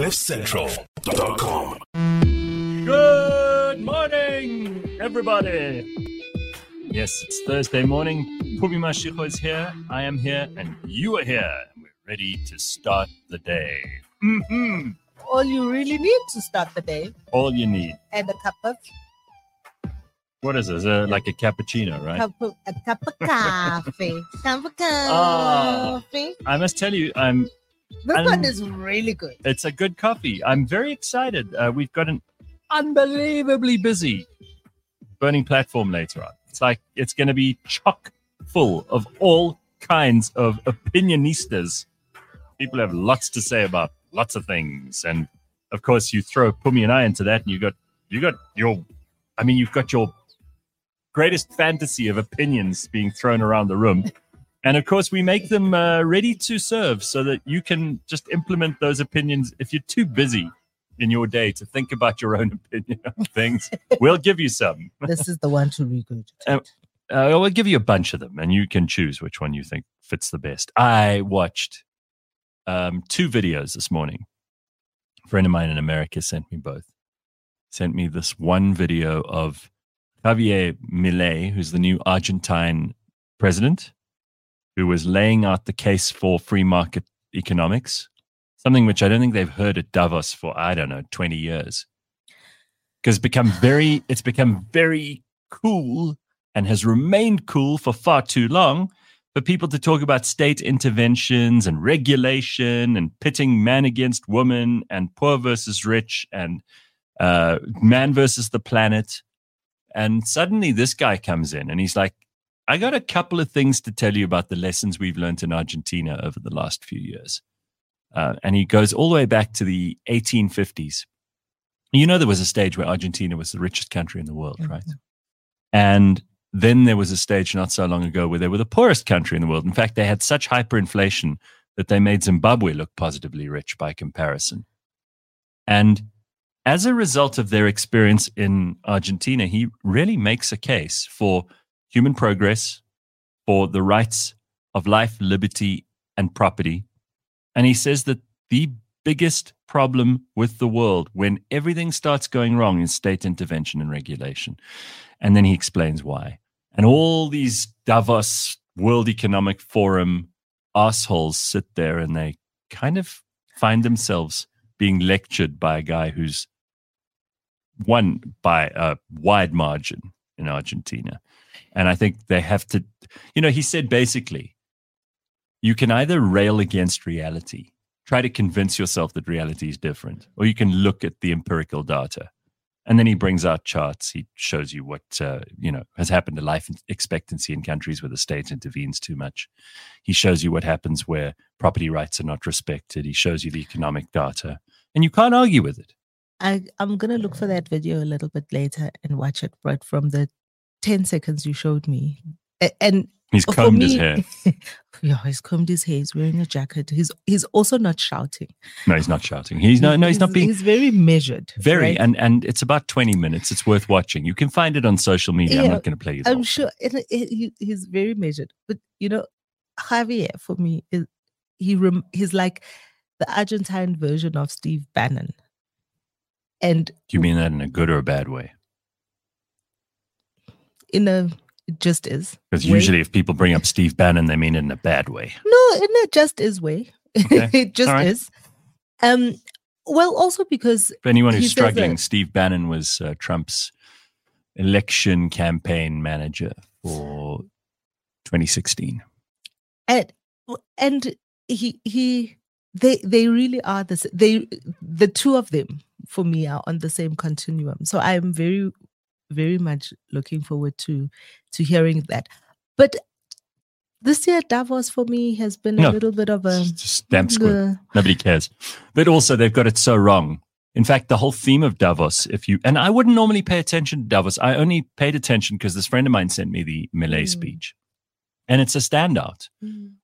CliffCentral.com. Good morning, everybody. Yes, it's Thursday morning. Phumi Mashigo is here. I am here, and you are here. And we're ready to start the day. hmm all you really need to start the day All you need. and a cup of What is this? Uh, like a cappuccino, right? cup of, a cup of coffee. cup of Ah. coffee. I must tell you, I'm. This I'm- one is really good. It's a good coffee. I'm very excited. Uh, we've got an unbelievably busy burning platform later on. It's like it's going to be chock full of all kinds of opinionistas. People have lots to say about lots of things, and of course, you throw Phumi and I into that, and you got you got your, I mean, you've got your greatest fantasy of opinions being thrown around the room. And of course, we make them uh, ready to serve so that you can just implement those opinions. If you're too busy in your day to think about your own opinion on things, we'll give you some. This is the one to regurgitate. Uh, Uh, we'll give you a bunch of them, and you can choose which one you think fits the best. I watched um, two videos this morning. A friend of mine in America sent me both. Sent me this one video of Javier Milei, who's the new Argentine president, who was laying out the case for free market economics, something which I don't think they've heard at Davos for I don't know twenty years, because become very it's become very cool and has remained cool for far too long for people to talk about state interventions and regulation and pitting man against woman and poor versus rich and uh, man versus the planet. And suddenly this guy comes in and he's like, I got a couple of things to tell you about the lessons we've learned in Argentina over the last few years. Uh, and he goes all the way back to the 1850s. You know, there was a stage where Argentina was the richest country in the world, right? And then there was a stage not so long ago where they were the poorest country in the world. In fact, they had such hyperinflation that they made Zimbabwe look positively rich by comparison. And as a result of their experience in Argentina, he really makes a case for human progress, for the rights of life, liberty, and property. And he says that the biggest problem with the world when everything starts going wrong is state intervention and regulation. And then he explains why. And all these Davos World Economic Forum assholes sit there and they kind of find themselves being lectured by a guy who's won by a wide margin in Argentina. And I think they have to, you know, he said basically, you can either rail against reality, try to convince yourself that reality is different, or you can look at the empirical data. And then he brings out charts. He shows you what uh, you know has happened to life expectancy in countries where the state intervenes too much. He shows you what happens where property rights are not respected. He shows you the economic data, and you can't argue with it. I, I'm going to look for that video a little bit later and watch it. But from the 10 seconds you showed me, and He's combed his hair. yeah, he's combed his hair. He's wearing a jacket. He's he's also not shouting. No, he's not shouting. He's no, no, he's not being He's very measured. very. right? And and it's about twenty minutes. It's worth watching. You can find it on social media. I'm not going to play you. I'm sure it, it, he, he's very measured. But you know, Javier for me is he rem, he's like the Argentine version of Steve Bannon. And Do you mean that in a good or a bad way? In a it just is. Because usually, if people bring up Steve Bannon, they mean it in a bad way. No, in a just is way. Okay, it just right. is. Um well also because For anyone who's struggling, that- Steve Bannon was uh, Trump's election campaign manager for 2016. and and he he they they really are the they the two of them for me are on the same continuum so i'm very very much looking forward to to hearing that but this year davos for me has been No, a little bit of a damn squid. Nobody cares. But also, they've got it so wrong. In fact, the whole theme of Davos, if you, and I wouldn't normally pay attention to Davos, I only paid attention because this friend of mine sent me the Milei Mm. speech. And it's a standout.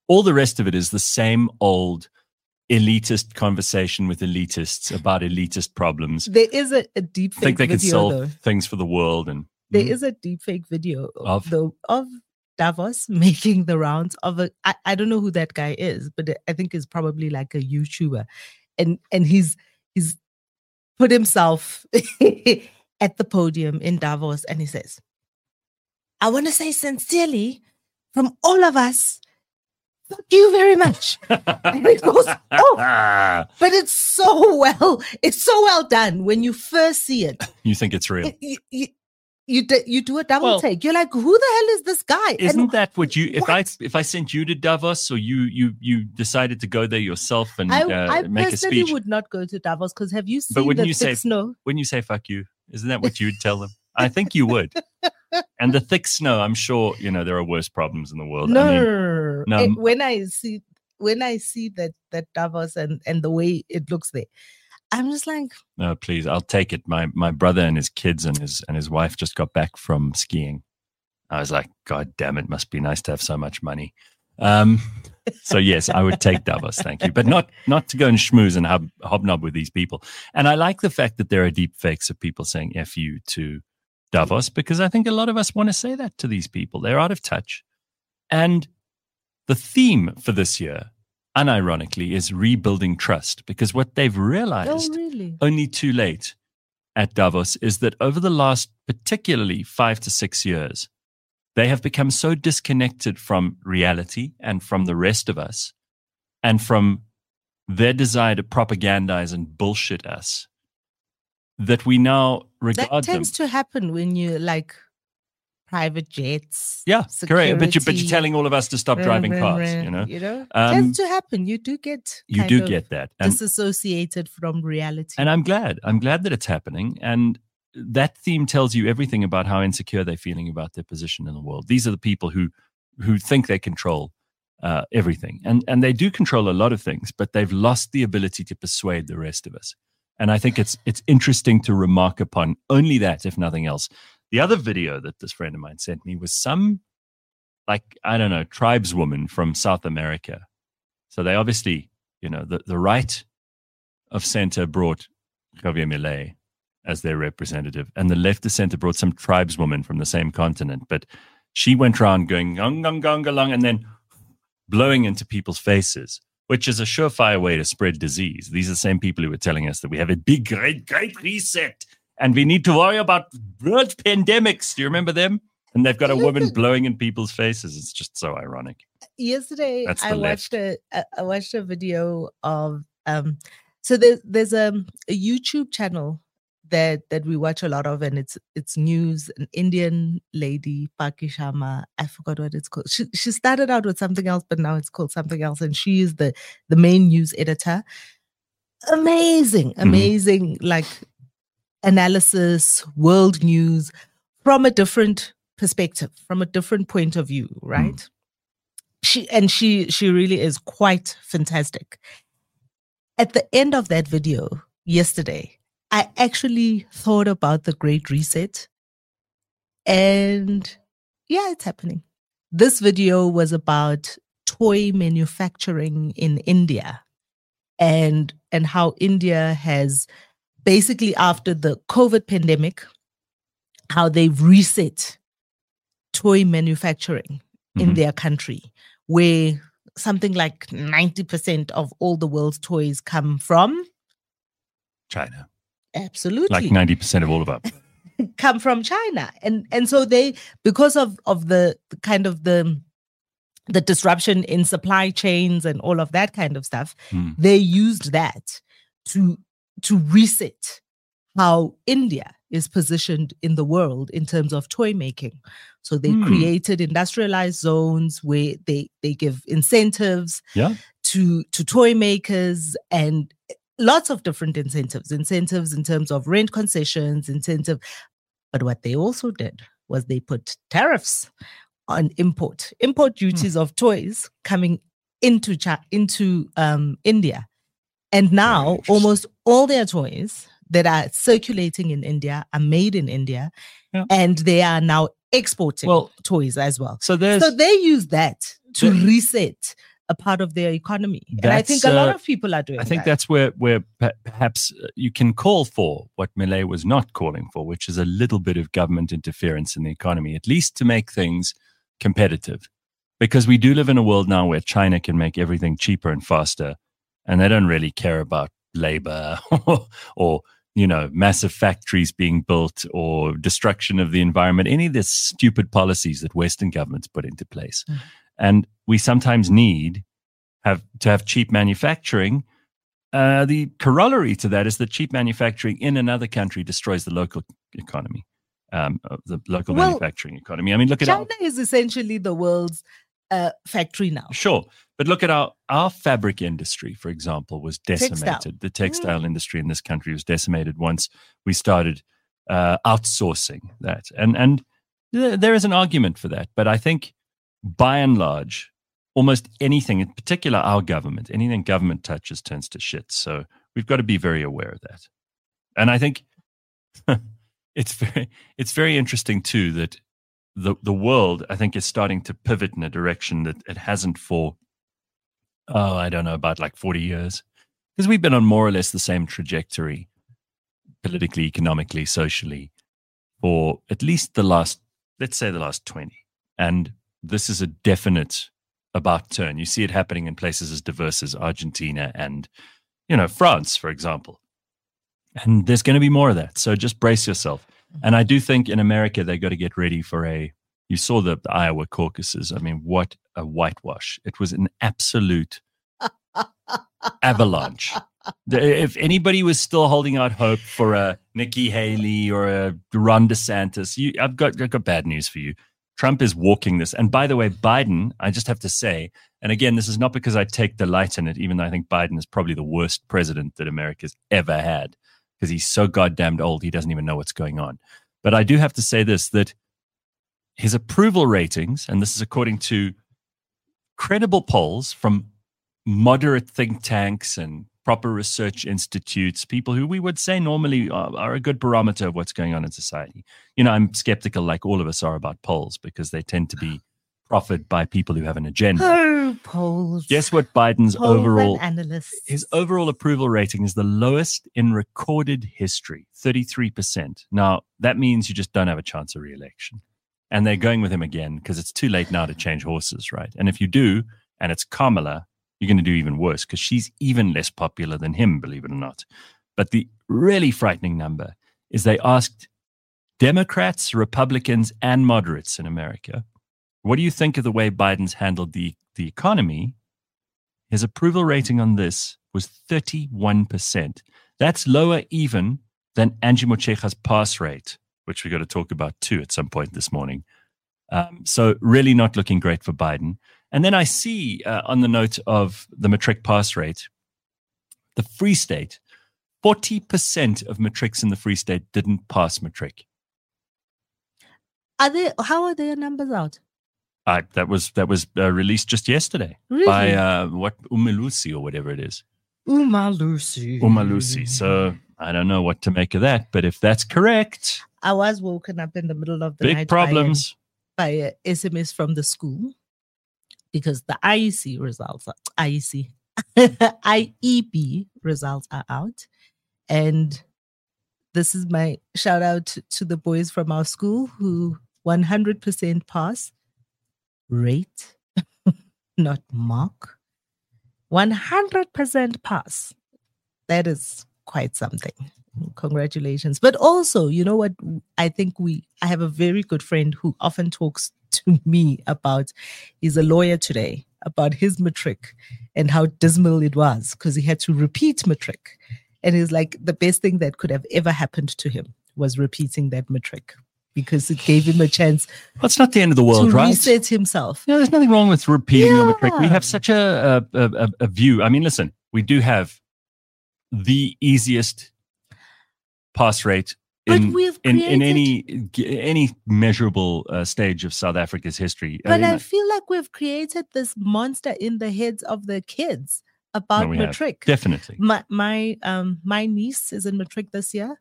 All the rest of it is the same old elitist conversation with elitists about elitist problems. there is a, a deep think fake they can solve though things for the world. And There Mhm. is a deep fake video Of? of the of Davos making the rounds of a I, I don't know who that guy is, but I think he's probably like a YouTuber. And and he's he's put himself at the podium in Davos and he says, I want to say sincerely from all of us, thank you very much. and it goes off. But it's so well, it's so well done when you first see it. You think it's real? It- you, you, you, do, you do a double Well- take. You're like, who the hell is this guy? Isn't that what you? If I if I sent you to Davos, or you you you decided to go there yourself and I, uh, I make a personally speech, would not go to Davos because have you seen But wouldn't the you thick say- snow? when you say "fuck you," isn't that what you'd tell them? I think you would. and the thick snow, I'm sure you know there are worse problems in the world. No, I mean, no, no, no, no, Eh, m- when I see when I see that that Davos and and the way it looks there, I'm just like, no, please, I'll take it. My my brother and his kids and his and his wife just got back from skiing. I was like, God damn it, must be nice to have so much money. Um, so yes, I would take Davos, thank you, but not not to go and schmooze and hob, hobnob with these people. And I like the fact that there are deep fakes of people saying "f you" to Davos because I think a lot of us want to say that to these people. They're out of touch, and the theme for this year, unironically, is rebuilding trust because what they've oh realized really? only too late at Davos is that over the last particularly five to six years, they have become so disconnected from reality and from the mm-hmm. rest of us and from their desire to propagandize and bullshit us that we now regard That them. tends to happen when you like private jets. Yeah, correct. But, you, but you're telling all of us to stop rah, driving rah, cars, rah, you know? You know, Um, tends to happen. You do get You do get that. And disassociated from reality. And I'm glad. I'm glad that it's happening. And that theme tells you everything about how insecure they're feeling about their position in the world. These are the people who who think they control uh, everything, and and they do control a lot of things, but they've lost the ability to persuade the rest of us. And I think it's it's interesting to remark upon only that, if nothing else. The other video that this friend of mine sent me was some, like I don't know, tribeswoman from South America. So they obviously, you know, the the right of center brought Javier Milei as their representative, and the left of center brought some tribeswoman from the same continent. But she went around going gung gung gung along and then blowing into people's faces, which is a surefire way to spread disease. These are the same people who were telling us that we have a big, great, great reset, and we need to worry about world pandemics. Do you remember them? And they've got a woman blowing in people's faces. It's just so ironic. yesterday I the watched a I watched a video of um so there's there's a, a YouTube channel that that we watch a lot of and it's it's news an Indian lady Palki Sharma I forgot what it's called she she started out with something else but now it's called something else and she is the the main news editor amazing amazing like analysis world news from a different perspective from a different point of view mm. right? She and she she really is quite fantastic. At the end of that video yesterday i actually thought about the great reset and yeah it's happening. This video was about toy manufacturing in india and and how india has basically after the covid pandemic how they've reset toy manufacturing in Mhm. their country where something like 90% of all the world's toys come from China, absolutely like ninety percent of all of them. come from china and and so they because of of the, kind of the the disruption in supply chains and all of that kind of stuff Hmm. they used that to to reset how india is positioned in the world in terms of toy making so they Hmm. created industrialized zones where they they give incentives Yeah. to to toy makers and lots of different incentives incentives in terms of rent concessions incentive but what they also did was they put tariffs on import import duties of toys coming into into um, India and now almost all their toys that are circulating in India are made in India Yeah. and they are now exporting Well, toys as well So there's so they use that to There- reset a part of their economy. And I think a lot uh, of people are doing I think that. that's where where perhaps uh, you can call for what Milei was not calling for, which is a little bit of government interference in the economy, at least to make things competitive. Because we do live in a world now where China can make everything cheaper and faster, and they don't really care about labor or you know, massive factories being built or destruction of the environment, any of the stupid policies that Western governments put into place. Mm. And we sometimes need have to have cheap manufacturing. Uh, the corollary to that is that cheap manufacturing in another country destroys the local economy, um, the local well, manufacturing economy. I mean, look at China our, is essentially the world's uh, factory now. Sure, but look at our our fabric industry, for example, was decimated. Textile. The textile mm. industry in this country was decimated once we started uh, outsourcing that, and and there is an argument for that. But I think, by and large, almost anything, in particular our government, anything government touches turns to shit. So we've got to be very aware of that. And I think it's very it's very interesting too that the the world I think is starting to pivot in a direction that it hasn't for oh I don't know about like 40 years. Because we've been on more or less the same trajectory politically economically socially for at least the last let's say the last 20 and this is a definite about turn. You see it happening in places as diverse as Argentina and you know France for example. And there's going to be more of that. So just brace yourself. Mm-hmm. And I do think in America, they've got to get ready for a. You saw the, the Iowa caucuses. I mean, what a whitewash. It was an absolute avalanche. If anybody was still holding out hope for a Nikki Haley or a Ron DeSantis, you, I've got I've got bad news for you. Trump is walking this. And by the way, Biden, I just have to say, and again, this is not because I take delight in it, even though I think Biden is probably the worst president that America's ever had because he's so goddamned old, he doesn't even know what's going on. But I do have to say this that his approval ratings, and this is according to credible polls from moderate think tanks and proper research institutes, people who we would say normally are, are, a good barometer of what's going on in society. You know, I'm skeptical, like all of us are, about polls because they tend to be profit by people who have an agenda. Oh, polls. Guess what Biden's polls overall analysts. his overall approval rating is the lowest in recorded history, 33%. Now, that means you just don't have a chance of re-election. And they're going with him again because it's too late now to change horses, right? And if you do, and it's Kamala, you're going to do even worse because she's even less popular than him, believe it or not. But the really frightening number is they asked Democrats, Republicans, and moderates in America what do you think of the way Biden's handled the, the economy? His approval rating on this was 31%. That's lower even than Angie Motshekga's pass rate, which we're going to talk about too at some point this morning. Um, so, really not looking great for Biden. And then I see uh, on the note of the matric pass rate, the Free State, 40% of matrics in the Free State didn't pass matric. Are they, how are their numbers out? Uh, that was that was uh, released just yesterday really? by uh, what Umalusi or whatever it is. Umalusi. Umalusi. So I don't know what to make of that, but if that's correct, I was woken up in the middle of the big night problems by, a, by a SMS from the school because the IEC results, are, IEC, IEB results are out, and this is my shout out to, to the boys from our school who 100% pass rate, not mark. 100% pass. That is quite something. Congratulations. But also, you know what? I think we, I have a very good friend who often talks to me about, he's a lawyer today, about his matric and how dismal it was because he had to repeat matric. And he's like, the best thing that could have ever happened to him was repeating that matric because it gave him a chance. Well, it's not the end of the world, right? Reset himself. No, there's nothing wrong with repeating yeah. your trick. We have such a, a, a, a view. I mean, listen, we do have the easiest pass rate in, in, in, any any measurable uh, stage of South Africa's history. But I, mean, I, feel like we've created this monster in the heads of the kids about no, matric. Have. Definitely. My my um my niece is in matric this year,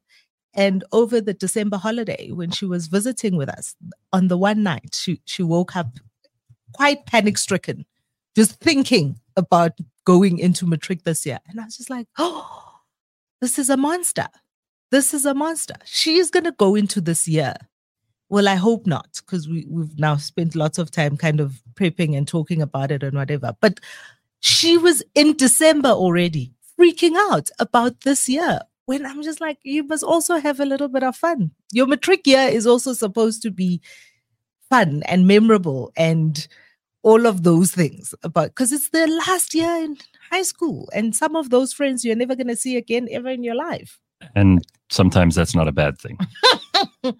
and over the December holiday, when she was visiting with us, on the one night, she, she woke up quite panic stricken, just thinking about going into matric this year. And I was just like, oh, this is a monster. This is a monster. She is going to go into this year. Well, I hope not, because we, we've now spent lots of time kind of prepping and talking about it and whatever. But she was in December already freaking out about this year when I'm just like, you must also have a little bit of fun. Your matric year is also supposed to be fun and memorable and all of those things about because it's the last year in high school and some of those friends you're never going to see again ever in your life And sometimes that's not a bad thing.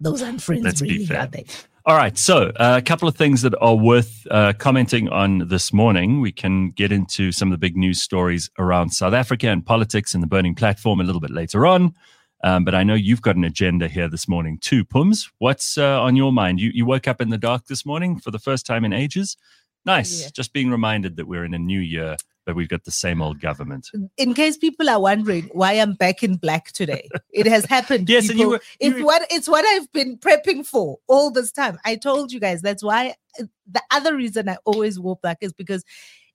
those aren't friends Let's be fair. are they All right. So, uh, a couple of things that are worth uh, commenting on this morning. We can get into some of the big news stories around South Africa and politics and the burning platform a little bit later on. Um, but I know you've got an agenda here this morning too, Pums. What's uh, on your mind? You, you woke up in the dark this morning for the first time in ages. Nice. Yeah. Just being reminded that we're in a new year, we've got the same old government. in case people are wondering why I'm back in black today, it has happened. Yes, and you were- you it's were- what it's what I've been prepping for all this time. I told you guys that's why. uh, The other reason I always wore black is because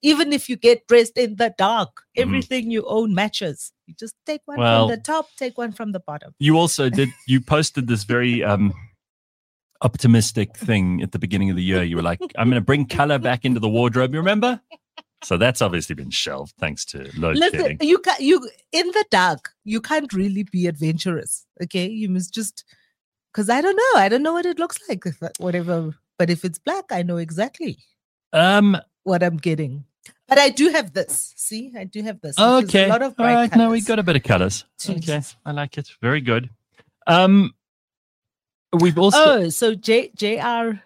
even if you get dressed in the dark, Mhm. everything you own matches. You just take one Well- from the top, take one from the bottom. You also did, you posted this very um, optimistic thing at the beginning of the year. You were like, I'm going to bring color back into the wardrobe. You remember? So that's obviously been shelved thanks to load Listen, shedding. you can you in the dark, you can't really be adventurous. Okay, you must just because I don't know, I don't know what it looks like, whatever. But if it's black, I know exactly Um, what I'm getting. But I do have this. See, I do have this. okay. a lot of All right. No, we colours. got a bit of colors. Okay. I like it. Very good. Um, we've also, Oh, so J J R J R J.R.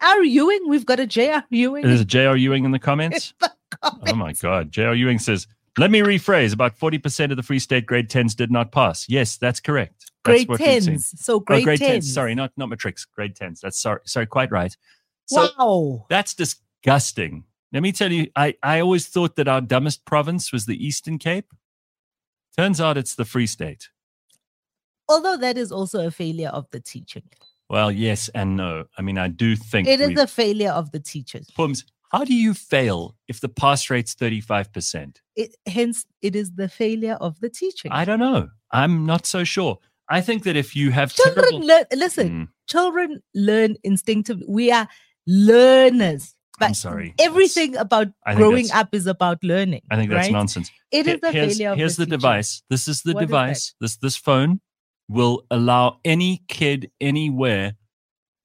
J.R. Ewing, we've got a J R J.R. Ewing. there's a J.R. Ewing in the in comments. Oh my. God. J.R. Ewing says, let me rephrase. About 40% of the Free State grade 10s did not pass. Yes, that's correct. Grade what we've seen. tens. So Oh, grade, grade 10s. tens. Sorry, not not matrics. Grade 10s. That's sorry. Sorry, quite right. So wow. that's disgusting. Let me tell you, I, I always thought that our dumbest province was the Eastern Cape. Turns out it's the Free State. Although that is also a failure of the teaching. Well, yes and no. I mean, I do think It is a failure of the teachers. Pums, how do you fail if the pass rate's 35%? It, hence, it is the failure of the teaching. I don't know. I'm not so sure. I think that if you have children terrible, learn. Listen, Mm, children learn instinctively. We are learners. I'm But sorry. That's- Everything about growing up is about learning. I think that's right? nonsense. It is here's, failure of here's the, teacher. device. This is the What is device. This this phone will allow any kid anywhere,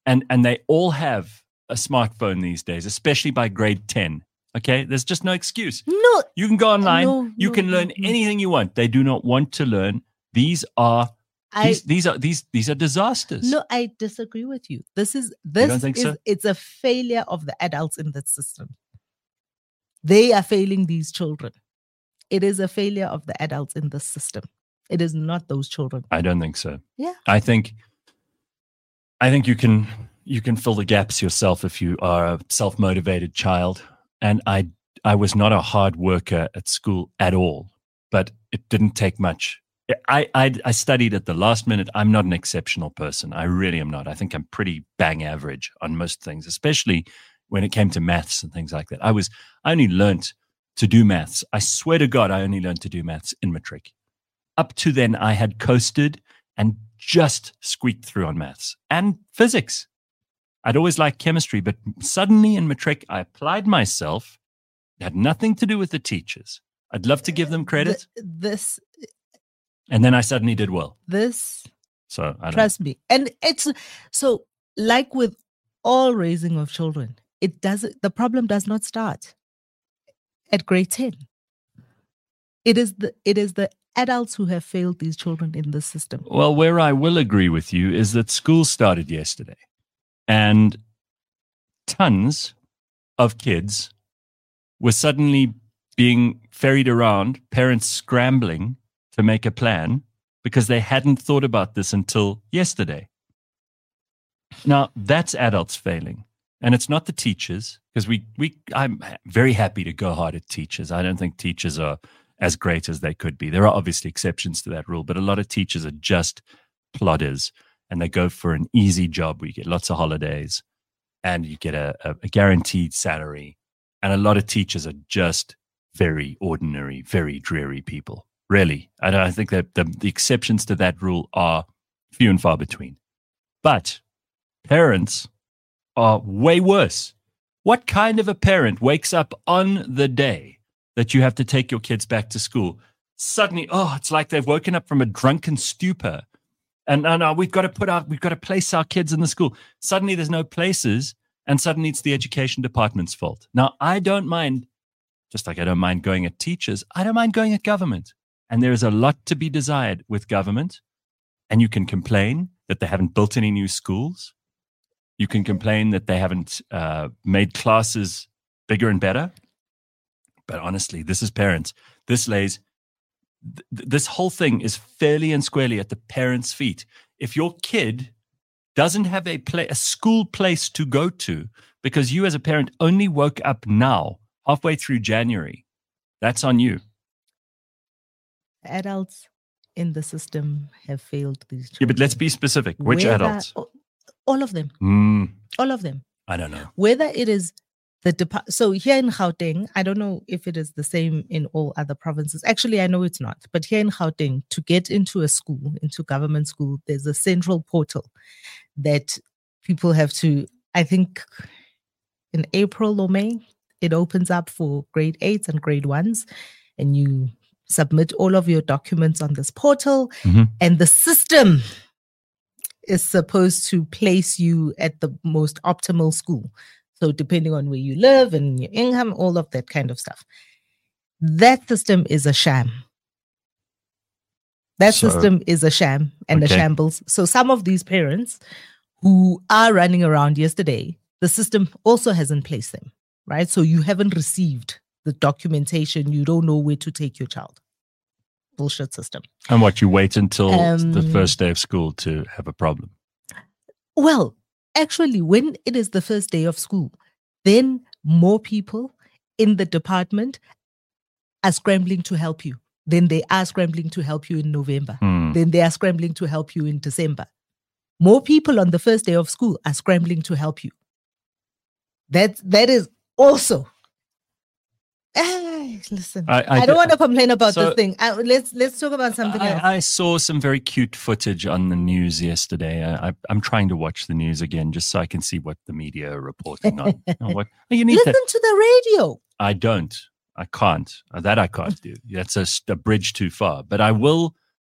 and and they all have a smartphone these days, especially by grade ten. Okay, there's just no excuse. No, You can go online. No, you no, can learn no. anything you want. They do not want to learn. These are I these, these are these these are disasters. no, I disagree with you. This is this is so? it's a failure of the adults in that system. They are failing these children. It is a failure of the adults in the system. It is not those children. I don't think so. Yeah. I think I think you can you can fill the gaps yourself if you are a self-motivated child. And I I was not a hard worker at school at all, but it didn't take much. I, I I studied at the last minute. I'm not an exceptional person. I really am not. I think I'm pretty bang average on most things, especially when it came to maths and things like that. I was I only learnt to do maths. I swear to God, I only learned to do maths in matric. Up to then, I had coasted and just squeaked through on maths and physics. I'd always liked chemistry, but suddenly in matric, I applied myself. It had nothing to do with the teachers. I'd love to give them credit, Th- this and then I suddenly did well. this So I don't. trust me and it's so like with all raising of children it doesn't the problem does not start at grade 10 it is the it is the adults who have failed these children in the system Well, where I will agree with you is that school started yesterday, and tons of kids were suddenly being ferried around, parents scrambling to make a plan because they hadn't thought about this until yesterday. Now, that's adults failing. And it's not the teachers, because we, we I'm very happy to go hard at teachers. I don't think teachers are as great as they could be. There are obviously exceptions to that rule, but a lot of teachers are just plodders and they go for an easy job where you get lots of holidays and you get a, a, guaranteed salary. And a lot of teachers are just very ordinary, very dreary people. Really. And I think that the, the exceptions to that rule are few and far between. But parents are way worse. What kind of a parent wakes up on the day that you have to take your kids back to school, suddenly, oh, it's like they've woken up from a drunken stupor. And no, no, we've got to put our, we've got to place our kids in the school. Suddenly there's no places, and suddenly it's the education department's fault. Now, I don't mind, just like I don't mind going at teachers, I don't mind going at government. And there is a lot to be desired with government. And you can complain that they haven't built any new schools. You can complain that they haven't uh, made classes bigger and better. But honestly, this is parents. This lays, th- this whole thing is fairly and squarely at the parents' feet. If your kid doesn't have a play, a school place to go to because you as a parent only woke up now, halfway through January, that's on you. Adults in the system have failed these Yeah, but let's be specific. Which Whether- adults? All of them. Mm, All of them. I don't know. whether it is the depart so here in Gauteng, I don't know if it is the same in all other provinces. Actually, I know it's not. But here in Gauteng, to get into a school, into government school, there's a central portal that people have to, I think in April or May, it opens up for grade eights and grade ones, and you submit all of your documents on this portal, Mhm. and the system is supposed to place you at the most optimal school. So, depending on where you live and your income, all of that kind of stuff. That system is a sham. That So- system is a sham and Okay. a shambles. So, some of these parents who are running around yesterday, the system also hasn't placed them, right? So, you haven't received the documentation. You don't know where to take your child. Bullshit system. And what you wait until the Um, first day of school to have a problem. Well, actually, when it is the first day of school, then more people in the department are scrambling to help you. Then they are scrambling to help you in November. Hmm. Then they are scrambling to help you in December. More people on the first day of school are scrambling to help you. That that is also. Listen, I- I, I don't want to complain about so- this thing. Uh, let's let's talk about something else. I, I saw some very cute footage on the news yesterday. I, I, I'm trying to watch the news again just so I can see what the media are reporting on. Oh, what, you need Listen to, to the radio. I don't. I can't. Uh, That I can't do. That's a bridge too far. But I will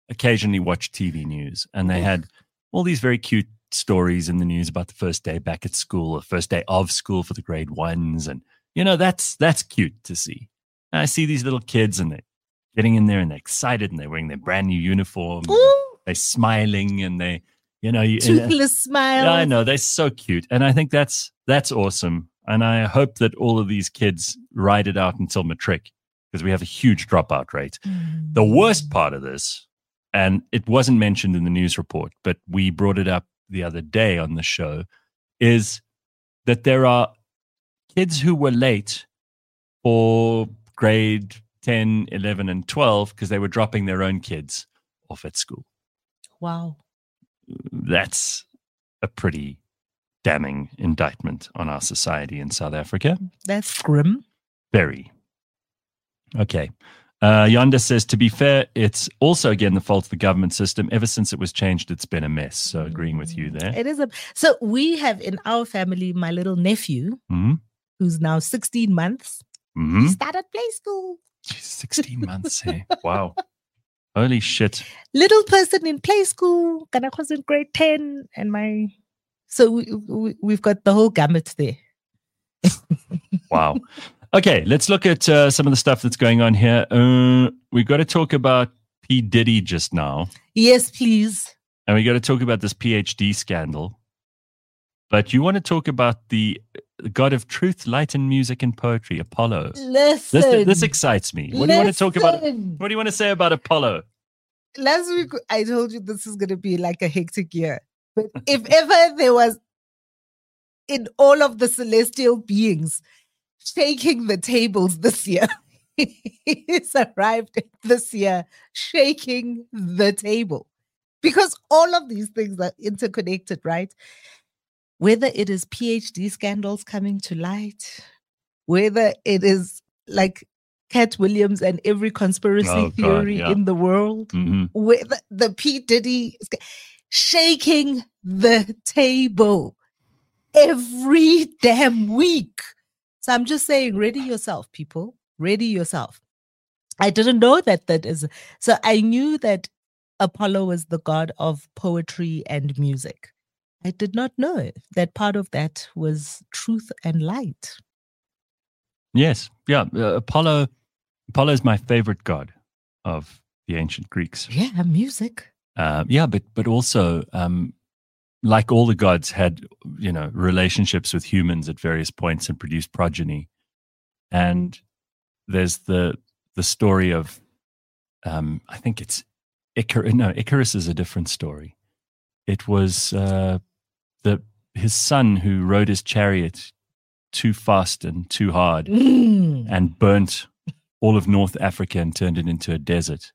occasionally watch TV news, and they had all these very cute stories in the news about the first day back at school, the first day of school for the grade ones, and you know that's that's cute to see. And I see these little kids, and they're getting in there, and they're excited, and they're wearing their brand new uniform. They're smiling, and they, you know, you, and- toothless smile. I know they're so cute, and I think that's that's awesome. And I hope that all of these kids ride it out until matric because we have a huge dropout rate. Mm. The worst part of this, and it wasn't mentioned in the news report, but we brought it up the other day on the show, is that there are kids who were late for grade 10, 11, and 12 because they were dropping their own kids off at school Wow. that's a pretty damning indictment on our society in South Africa. That's grim. Very. Okay. Uh, Yonda says, to be fair, it's also again the fault of the government system. Ever since it was changed, it's been a mess. So agreeing with you there. It is a so we have in our family my little nephew hmm who's now 16 months. hmm Started play school. She's 16 months. Hey. Wow. Holy shit. Little person in play school. Gonna was in grade 10. And my so we, we we've got the whole gamut there. Wow. Okay, let's look at uh, some of the stuff that's going on here. Uh, we've got to talk about P. Diddy just now. Yes, please. and we got to talk about this PhD scandal. But you want to talk about the God of truth, light, and music and poetry, Apollo. Listen. This, this excites me. What do you want to talk about? What do you want to say about Apollo? last week I told you this is gonna be like a hectic year. But if ever there was in all of the celestial beings shaking the tables this year, he's arrived this year shaking the table. Because all of these things are interconnected, right? Whether it is PhD scandals coming to light, whether it is like Katt Williams and every conspiracy Oh, God, theory yeah. in the world, hmm with the, the P. Diddy shaking the table every damn week. So I'm just saying, ready yourself, people. Ready yourself. I didn't know that that is so I knew that Apollo was the god of poetry and music. I did not know that part of that was truth and light. Yes, yeah. Uh, Apollo, Apollo is my favorite god of the ancient Greeks. Yeah, music. Uh, yeah, but but also, um, like all the gods, had you know relationships with humans at various points and produced progeny. And there's the the story of, um, I think it's Icarus. No, Icarus is a different story. It was uh, the his son who rode his chariot too fast and too hard Mm. and burnt all of North Africa and turned it into a desert.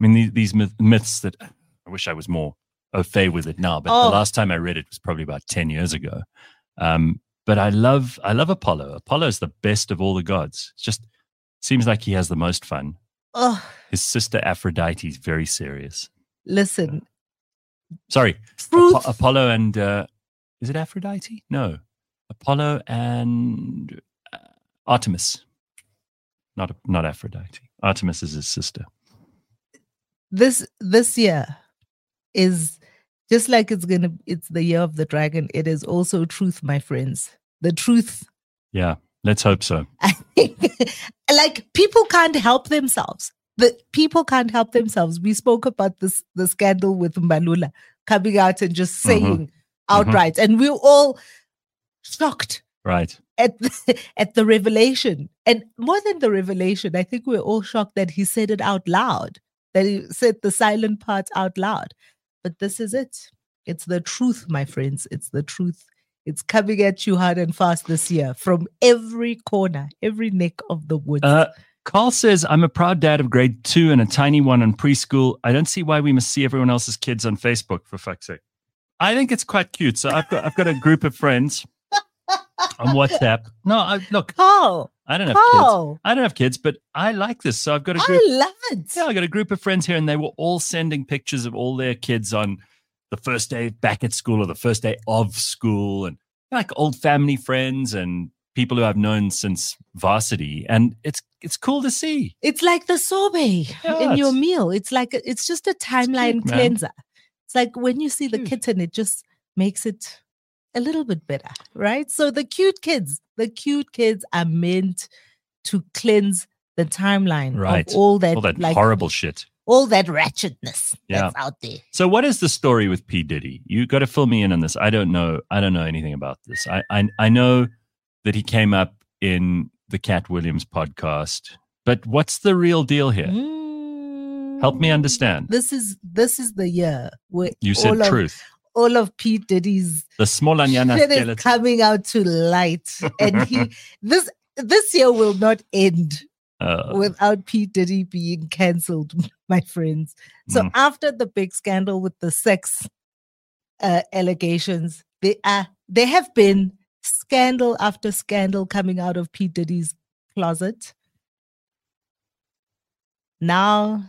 I mean, these, these myth, myths that I wish I was more au fait with it now, but Oh. the last time I read it was probably about 10 years ago. Um, but I love, I love Apollo. Apollo is the best of all the gods. It's just seems like he has the most fun. Oh, His sister Aphrodite is very serious. listen, Sorry. Apo- Apollo and uh, is it Aphrodite? No, Apollo and uh, Artemis. Not not Aphrodite. Artemis is his sister. this this year is just like it's gonna it's the year of the dragon it is also truth my friends the truth Yeah, let's hope so. like people can't help themselves the people can't help themselves we spoke about this the scandal with Mbalula coming out and just Mhm. saying outright. And we were all shocked Right. at the, at the revelation. And more than the revelation i think we're all shocked that he said it out loud that he said the silent part out loud. But this is it. It's the truth my friends. It's the truth. It's coming at you hard and fast this year from every corner every neck of the woods. Uh, Carl says, I'm a proud dad of grade two and a tiny one in preschool. I don't see why we must see everyone else's kids on Facebook, for fuck's sake. I think it's quite cute. So I've got I've got a group of friends on WhatsApp. No, I, look, Carl, I don't have kids. I don't have kids, but I like this. So I've got a I group. love it. Yeah, I got a group of friends here, and they were all sending pictures of all their kids on the first day back at school or the first day of school, and like old family friends and people who I've known since varsity. And it's it's cool to see. It's like the sorbet Yeah, in your meal. It's like it's just a timeline cute, cleanser. It's like when you see the hmm. kitten, it just makes it a little bit better, right? So the cute kids, the cute kids are meant to cleanse the timeline Right. of all that, All that like horrible shit. all that ratchetness Yeah. that's out there. So what is the story with P Diddy? You got to fill me in on this. I don't know. I don't know anything about this. I I, I know that he came up in the Katt Williams podcast, but what's the real deal here? Help me understand. This is this is the year where You said all of, truth. all of P Diddy's The is skeleton. coming out to light, and he this this year will not end Uh, without P Diddy being cancelled, my friends. So Mm. after the big scandal with the sex uh, allegations, they are there have been scandal after scandal coming out of P Diddy's closet. Now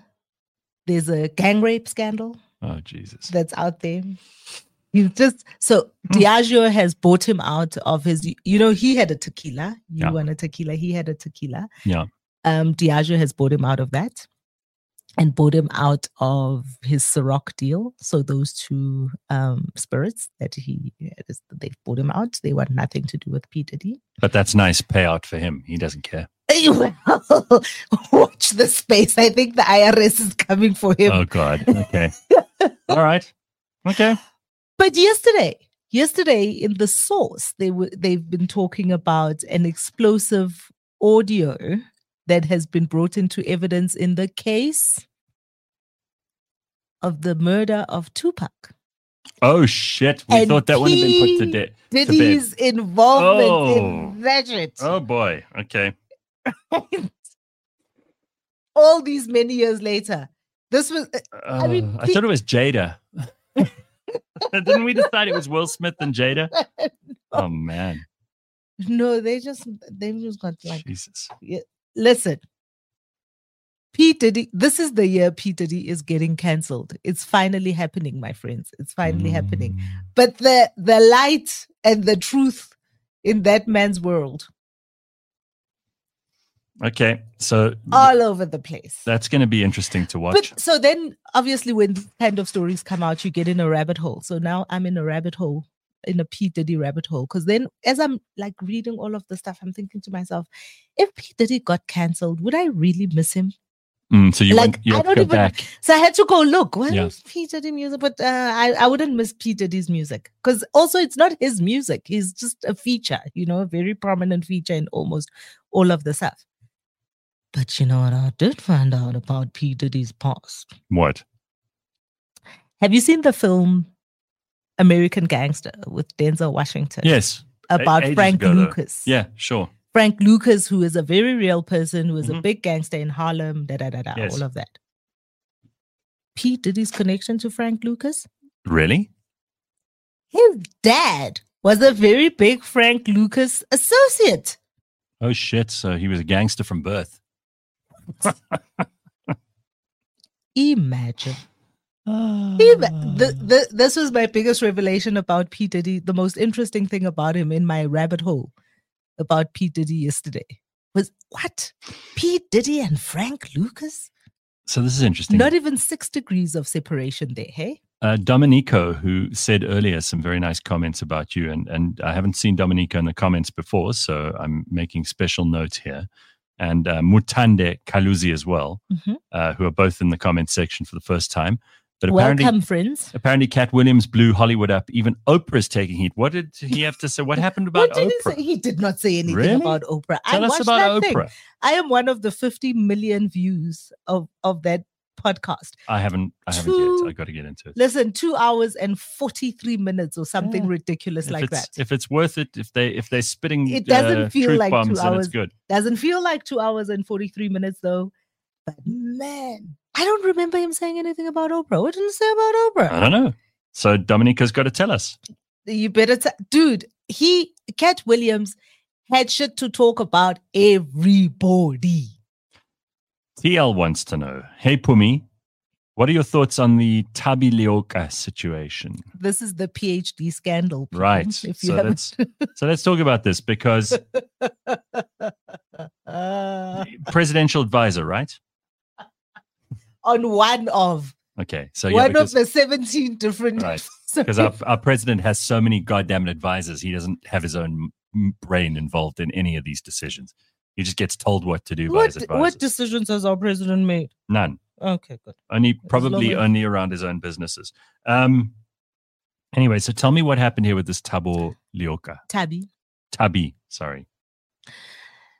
there's a gang rape scandal oh Jesus. that's out there. He's just so. Diageo has bought him out of his. You know, he had a tequila. You Yeah. want a tequila? He had a tequila. Yeah. Um, Diageo has bought him out of that, and bought him out of his Ciroc deal. So those two um spirits that he they've bought him out. They want nothing to do with P Diddy. But that's nice payout for him. He doesn't care. Well, watch the space. I think the IRS is coming for him. Oh God. Okay. All right. Okay. But yesterday, yesterday in the source, they were they've been talking about an explosive audio that has been brought into evidence in the case of the murder of Tupac. Oh shit. We And thought that one had been put to P. death. Diddy's involvement Oh. in that shit. Oh boy. Okay. All these many years later. This was Uh, I, mean, P- thought it was Jada. Didn't we decide it was Will Smith and Jada? Oh man. no, they just they just got like Jesus. listen. P. Diddy, this is the year P. Diddy is getting cancelled. It's finally happening, my friends. It's finally happening. Mm. But the the light and the truth in that man's world Okay, so all over the place. that's going to be interesting to watch. But so then, obviously, when these kind of stories come out, you get in a rabbit hole. So now I'm in a rabbit hole, in a P Diddy rabbit hole. Because then, as I'm like reading all of the stuff, I'm thinking to myself, if P Diddy got cancelled, would I really miss him? Mm, so you like, went, you I don't go even- back. So I had to go look. What Yeah. is P Diddy music? But uh, I I wouldn't miss P Diddy's music because also it's not his music. He's just a feature, you know, a very prominent feature in almost all of the stuff. But you know what? I did find out about P Diddy's past. What? Have you seen the film American Gangster with Denzel Washington? Yes. About ages Frank ago, though. Lucas. Yeah, sure. Frank Lucas, who is a very real person, who is a Mhm. big gangster in Harlem, da da da da, Yes. all of that. P. Diddy's connection to Frank Lucas? Really? His dad was a very big Frank Lucas associate. Oh shit! So he was a gangster from birth. Imagine. Ima- the, the, this was my biggest revelation about P. Diddy. The most interesting thing about him in my rabbit hole about P. Diddy yesterday was what? P. Diddy and Frank Lucas? So this is interesting. Not even six degrees of separation there, hey? uh, Dominico, who said earlier some very nice comments about you, and and I haven't seen Dominico in the comments before, so I'm making special notes here. And uh, Mutande Kaluzi as well, Mhm. uh, who are both in the comments section for the first time. But apparently, Welcome, friends. apparently, Katt Williams blew Hollywood up. Even Oprah's taking heat. What did he have to say? What happened about What did he Oprah? say? He did not say anything Really? about Oprah. Tell I us about that thing. Oprah. I am one of the 50 million views of, of that podcast. I haven't. I haven't Two- yet. I got to get into it. Listen, two hours and 43 minutes or something Yeah. ridiculous if like that. If it's worth it, if they if they're spitting It doesn't uh, feel truth like two bombs, then hours. it's good. Doesn't feel like two hours and 43 minutes though. But man, I don't remember him saying anything about Oprah. What did he say about Oprah? I don't know. So Dominica's got to tell us. You better, t- dude. He, Katt Williams, had shit to talk about everybody. TL wants to know. Hey Phumi, what are your thoughts on the Thabi Leoka situation? This is the PhD scandal. people, Right. If you So haven't. So let's talk about this because Uh, presidential advisor, right? on one of Okay. So yeah, one because, of the 17 different Right. because our, our president has so many goddamn advisors, he doesn't have his own brain involved in any of these decisions. He just gets told what to do by his advisors. what decisions has our president made? None. Okay, good. Only probably only around his own businesses. Um. Anyway, so tell me what happened here with this Tabo Leoka. Tabby. Thabi, sorry.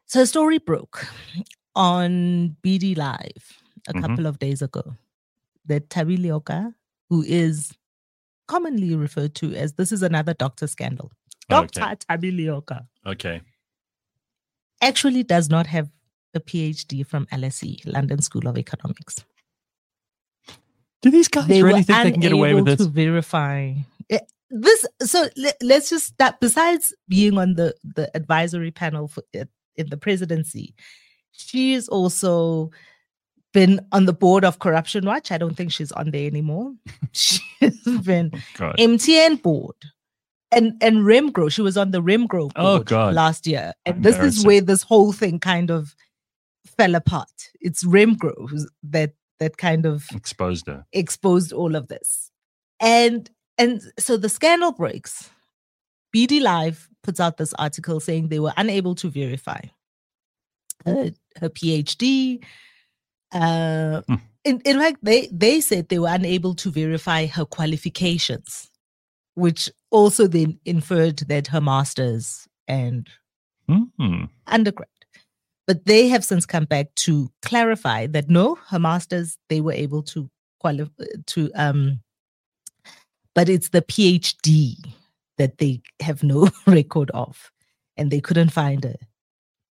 So a story broke on BD Live a Mhm. couple of days ago that Thabi Leoka, who is commonly referred to as this is another doctor scandal. Dr. Okay. Thabi Leoka Okay. Actually does not have a PhD from LSE, London School of Economics. Do these guys They really think they can get away with this? to verify Eh, this. So let's just start. Besides being on the the advisory panel for in the presidency, she is also been on the board of Corruption Watch. I don't think she's on there anymore. She's been God. MTN board. And and Remgro, she was on the Remgro board Oh, God. last year. And this is where this whole thing kind of fell apart. It's Remgro who's- that that kind of Exposed her. exposed all of this. And and so the scandal breaks. BD Live puts out this article saying they were unable to verify her, her PhD. Uh, Hmm. in, in fact, they, they said they were unable to verify her qualifications, which also then inferred that her master's and Hmm. undergrad. But they have since come back to clarify that no, her masters they were able to qualify to um, but it's the PhD that they have no record of, and they couldn't find her.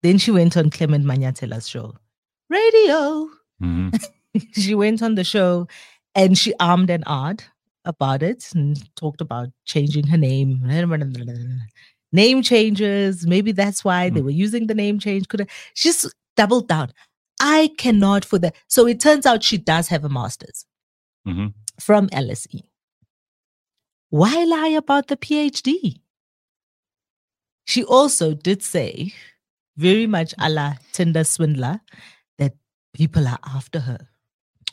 Then she went on Clement Manyathela's show, radio. Mhm. she went on the show, and she armed and ard about it and talked about changing her name name changes. Maybe that's why they Hmm. were using the name change. Could she's doubled down? I cannot for that. So it turns out she does have a master's Mhm. from LSE. Why lie about the PhD? She also did say very much a la Tinder swindler that people are after her.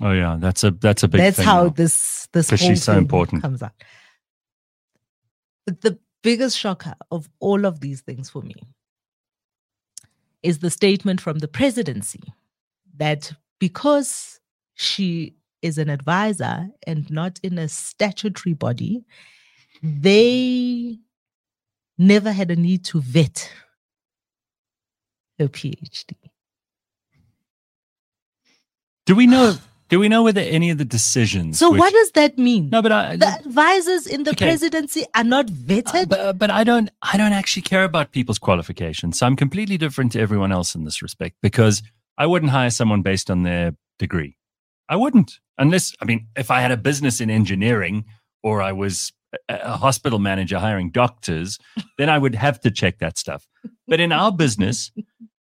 Oh yeah, that's a that's a big. That's thing how now. this this 'Cause whole she's so important. comes out. But the biggest shocker of all of these things for me is the statement from the presidency that because she is an advisor and not in a statutory body, they never had a need to vet her PhD. Do we know? Do we know whether any of the decisions? So, which- what does that mean? No, but I. the advisors in the Okay. presidency are not Uh, vetted. but, but I don't I don't actually care about people's qualifications. So I'm completely different to everyone else in this respect because I wouldn't hire someone based on their degree. I wouldn't. Unless I mean if I had a business in engineering or I was a hospital manager hiring doctors, then I would have to check that stuff. But in our business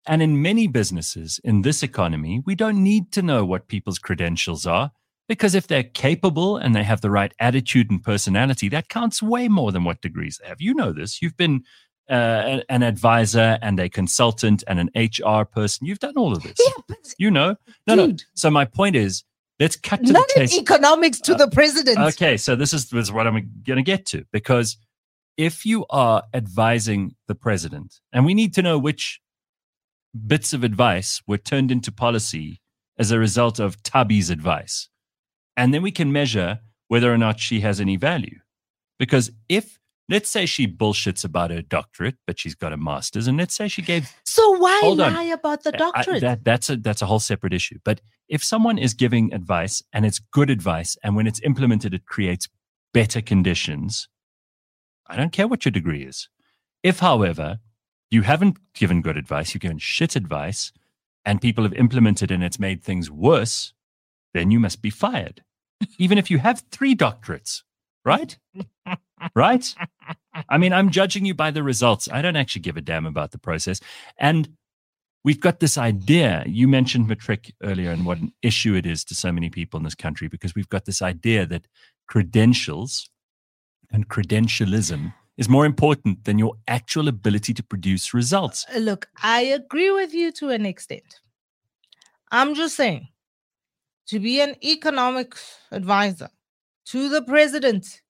and in many businesses in this economy, we don't need to know what people's credentials are because if they're capable and they have the right attitude and personality, that counts way more than what degrees they have. You know this. You've been uh, an advisor and a consultant and an HR person. You've done all of this. yeah, You know. No, no. So my point is, let's cut to not the chase. economics to Uh, the president. Okay, so this is, this is what I'm going to get to because if you are advising the president, and we need to know which bits of advice were turned into policy as a result of Thabi's advice, and then we can measure whether or not she has any value. Because if, let's say she bullshits about her doctorate, but she's got a master's, and let's say she gave So why Hold on. lie about the I- doctorate? that, that's a that's a whole separate issue. But if someone is giving advice and it's good advice, and when it's implemented, it creates better conditions, I don't care what your degree is. If, however, you haven't given good advice, you've given shit advice, and people have implemented and it's made things worse, then you must be fired. Even if you have three doctorates, right? right? I mean, I'm judging you by the results. I don't actually give a damn about the process. And we've got this idea. You mentioned matric earlier and what an issue it is to so many people in this country because we've got this idea that credentials and credentialism is more important than your actual ability to produce results. Uh, Look, I agree with you to an extent. I'm just saying, to be an economics advisor to the president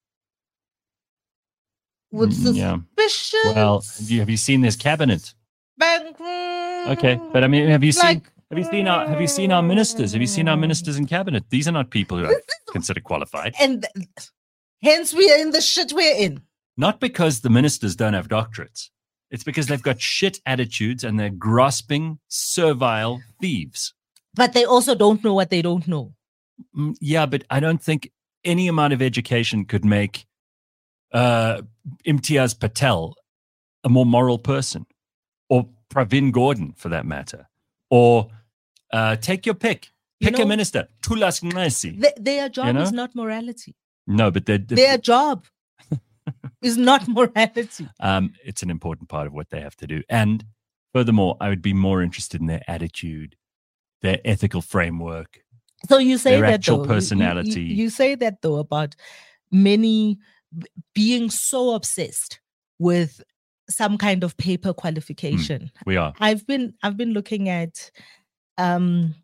with Mm, yeah. Well, have you, have you seen this cabinet? okay, Okay, but I mean, have you seen like, have you seen our have you seen our ministers? Have you seen our ministers in cabinet? These are not people who are considered qualified. and th- hence we are in the shit we're in. Not because the ministers don't have doctorates. It's because they've got shit attitudes and they're grasping, servile thieves. But they also don't know what they don't know. Mm, Yeah, but I don't think any amount of education could make uh, Imtiaz Patel a more moral person, or Pravin Gordhan for that matter, or uh, take your pick. You Pick know- a minister. Tulas. Th- their job is know? not morality. No, but Their job is not morality. um, it's an important part of what they have to do. And furthermore, I would be more interested in their attitude, their ethical framework. So you say Their that actual though, you- you- you- personality. You, say that though about many being so obsessed with some kind of paper qualification. We are. I've been I've been looking at um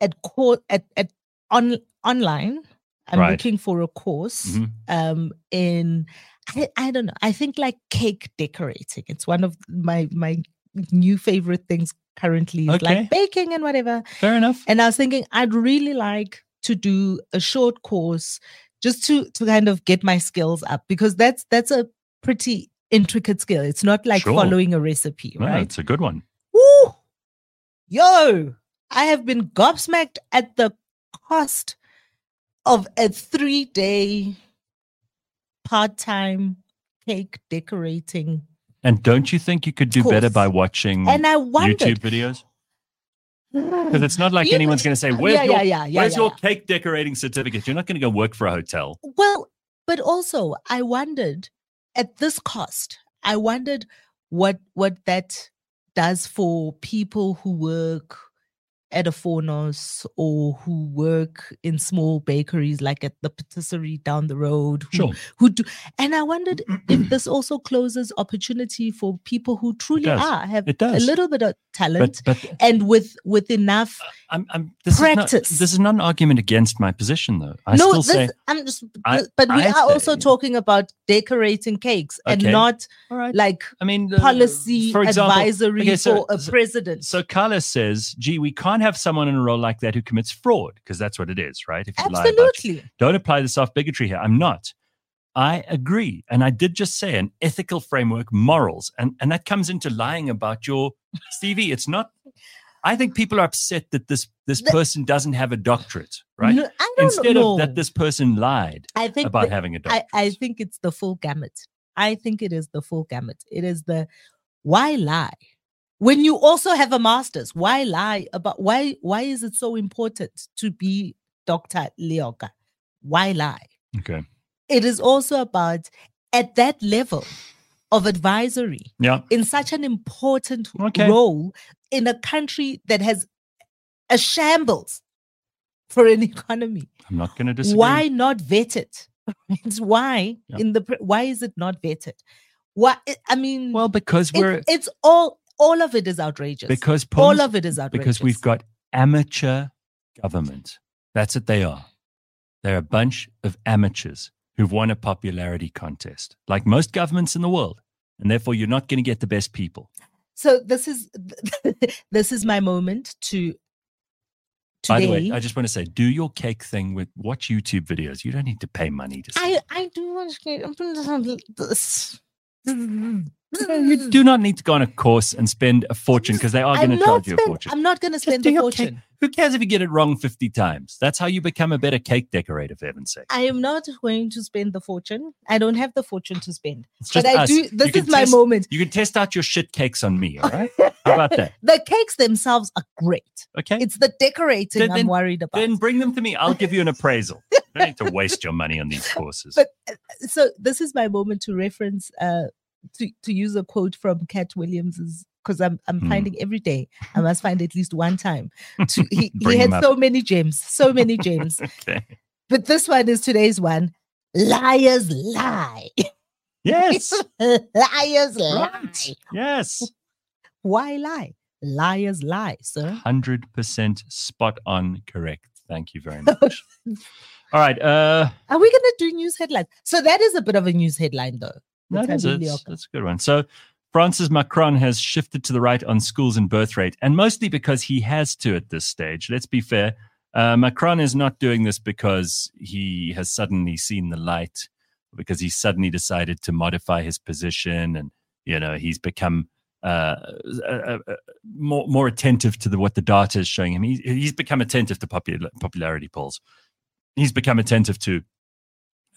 at course at at on online. I'm Right. looking for a course Mhm. um in I, I don't know. I think like cake decorating. It's one of my my new favorite things currently Okay. like baking and whatever. Fair enough. And I was thinking I'd really like to do a short course just to to kind of get my skills up because that's that's a pretty intricate skill. It's not like Sure. following a recipe, No, right? it's a good one. Woo! Yo, I have been gobsmacked at the cost of a three day part time cake decorating. And don't you think you could do better by watching And I wondered. YouTube videos? Because it's not like You- anyone's going to say, "Where's yeah, your yeah, yeah, where's your cake decorating certificate?" You're not going to go work for a hotel. Well, but also I wondered at this cost, I wondered what what that does for people who work at a Fournos or who work in small bakeries like at the patisserie down the road who, Sure. who do and I wondered if this also closes opportunity for people who truly are have a little bit of talent But but and with with enough I'm, I'm this Is not, Practice. this is not an argument against my position, though. I no, still this, say, I'm just, I- but we I are also talking about decorating cakes and not right. like I mean, the- policy for example, advisory okay, so- for a president. So Carla says, "Gee, we can't have someone in a role like that who commits fraud because that's what it is, right? If you lie about Absolutely. don't apply the soft bigotry here. I'm not. I agree, and I did just say an ethical framework, morals, and and that comes into lying about your CV. It's not. I think people are upset that this this The- person doesn't have a doctorate, right? No, I Instead know. of that, this person lied I think about the- having a doctorate. I think it's the full gamut. I think it is the full gamut. It is the why lie when you also have a master's. Why lie about why? Why is it so important to be Doctor Leoka? Why lie? okay. It is also about at that level of advisory Yeah. in such an important Okay. role in a country that has a shambles for an economy. I'm not going to disagree. Why not vet it? It's why Yeah. in the why is it not vetted? Why? I mean, Well, because we're it's all all of it is outrageous. because all of it is outrageous. because we've got amateur government. That's what they are. They're a bunch of amateurs who've won a popularity contest, like most governments in the world. And therefore, you're not going to get the best people. so this is this is my moment to By the way, I just want to say, do your cake thing with watch YouTube videos. You don't need to pay money to see. I I do want to this. You do not need to go on a course and spend a fortune because they are going to not charge you a spend- fortune. I'm not going to Just spend do the your cake. fortune. Who cares if you get it wrong 50 times? That's how you become a better cake decorator, for heaven's sake. I am not going to spend the fortune. I don't have the fortune to spend. It's But I us. do. This is my test- moment. You can test out your shit cakes on me, all right? How about that? The cakes themselves are great. Okay. It's the decorating Then- I'm then- worried about. then bring them to me. I'll give you an appraisal. You don't need to waste your money on these courses. But uh, so this is my moment to reference uh to to use a quote from Katt Williams's because I'm I'm Hmm. finding every day I must find at least one time. To, he, he had so many gems, so many gems. okay. But this one is today's one. Liars lie. Yes. Liars lie. Yes. Why lie? Liars lie, sir. 100% spot on correct. Thank you very much. All right. Uh, Are we gonna do news headlines? So that is a bit of a news headline though. that's, Thandi that's a good one. So, Francis Macron has shifted to the right on schools and birth rate, and mostly because he has to at this stage. Let's be fair. Uh, Macron is not doing this because he has suddenly seen the light, because he suddenly decided to modify his position, and you know he's become uh, uh, uh, more more attentive to the, what the data is showing him. He, he's become attentive to popul- popularity polls. He's become attentive to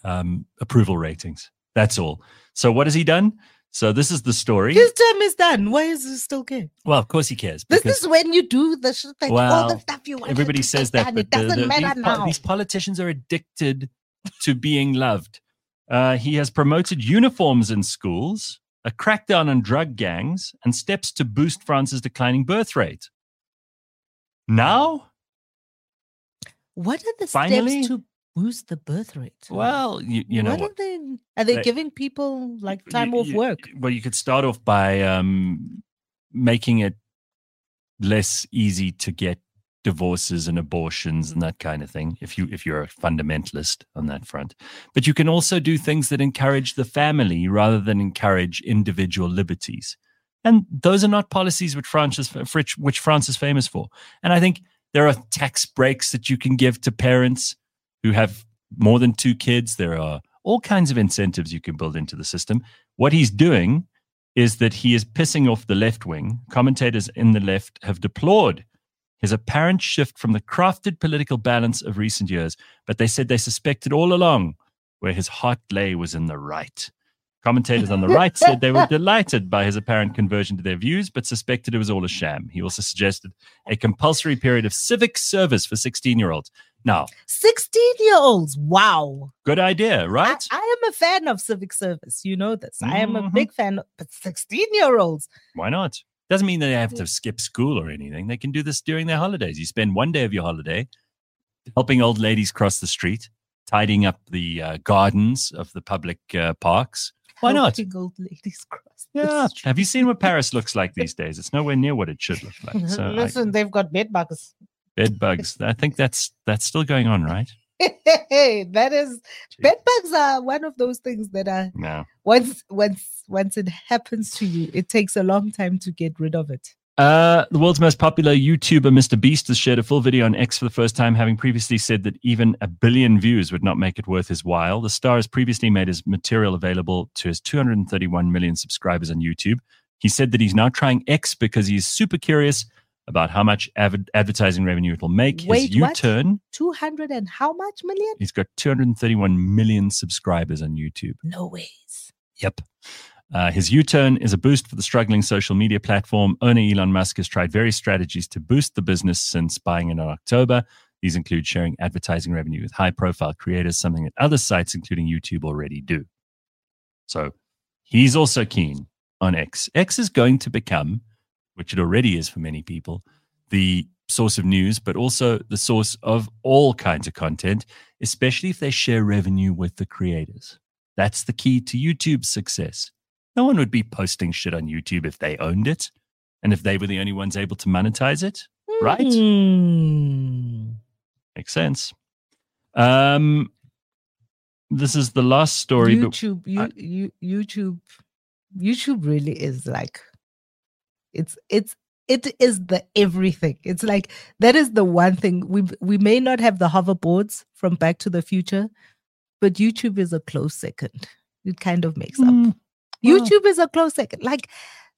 um, approval ratings. That's all. So what has he done? So this is the story. His term is done. Why is he still care? Well, of course he cares. This is when you do the shit that all the stuff you want. everybody says that, It but the- doesn't the- matter these, po- now. these politicians are addicted to being loved. Uh, he has promoted uniforms in schools, a crackdown on drug gangs, and steps to boost France's declining birth rate. Now, What are the Finally- steps to boost the birth rate? well, you, you know what, what? are they? Are they They- giving people like You- time off you- work? Well, you could start off by um, making it less easy to get divorces and abortions and that kind of thing if you if you're a fundamentalist on that front but you can also do things that encourage the family rather than encourage individual liberties and those are not policies which France is, which France is famous for and i think there are tax breaks that you can give to parents who have more than two kids there are all kinds of incentives you can build into the system what he's doing is that he is pissing off the left wing. Commentators in the left have deplored his apparent shift from the crafted political balance of recent years, but they said they suspected all along where his heart lay was in the right. Commentators on the right said they were delighted by his apparent conversion to their views, but suspected it was all a sham. He also suggested a compulsory period of civic service for 16 year olds. Now, 16 year olds. Wow. good idea, right? I am a fan of civic service. You know this. I am a Mhm. big fan, of, but 16 year olds. Why not? Doesn't mean that they have to skip school or anything. They can do this during their holidays. You spend one day of your holiday helping old ladies cross the street, tidying up the uh, gardens of the public uh, parks. Why not? Helping old ladies cross the Yeah. street. Have you seen what Paris looks like these days? It's nowhere near what it should look like. So I- Listen, they've got bed bugs. Bed bugs. I think that's that's still going on, right? hey, that is bed bugs are one of those things that are No. once once once it happens to you, it takes a long time to get rid of it. Uh, the world's most popular YouTuber, Mr. Beast, has shared a full video on X for the first time, having previously said that even a billion views would not make it worth his while. The star has previously made his material available to his 231 million subscribers on YouTube. He said that he's now trying X because he's super curious about how much adver- advertising revenue it will make. Wait, his? U-turn, Two hundred and how much million? he's got 231 million subscribers on YouTube. No ways. Yep. Uh, his U turn is a boost for the struggling social media platform. Owner Elon Musk has tried various strategies to boost the business since buying it in October. These include sharing advertising revenue with high profile creators, something that other sites, including YouTube, already do. So he's also keen on X. X is going to become, which it already is for many people, the source of news, but also the source of all kinds of content, especially if they share revenue with the creators. That's the key to YouTube's success. No one would be posting shit on YouTube if they owned it and if they were the only ones able to monetize it. Right. Hmm. Makes sense. Um, this is the last story, YouTube, you, I- you, YouTube, YouTube really is like, it's it's it is the everything. It's like that is the one thing we we may not have the hoverboards from Back to the Future, but YouTube is a close second. It kind of makes up. Mm, well- YouTube is a close second. Like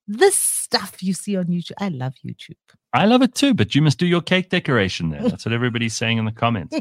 this stuff you see on YouTube, I love YouTube. I love it too, but you must do your cake decoration there. That's what everybody's saying in the comments.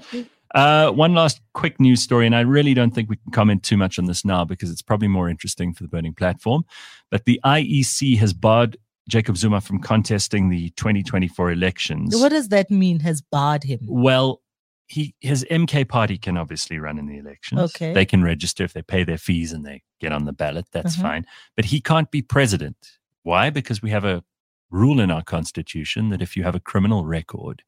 Uh, one last quick news story, and I really don't think we can comment too much on this now because it's probably more interesting for the burning platform. But the IEC has barred Jacob Zuma from contesting the 2024 elections. what does that mean? Has barred him? Well, he his MK party can obviously run in the elections. Okay. They can register if they pay their fees and they get on the ballot. That's Mhm. fine. But he can't be president. Why? Because we have a rule in our constitution that if you have a criminal record,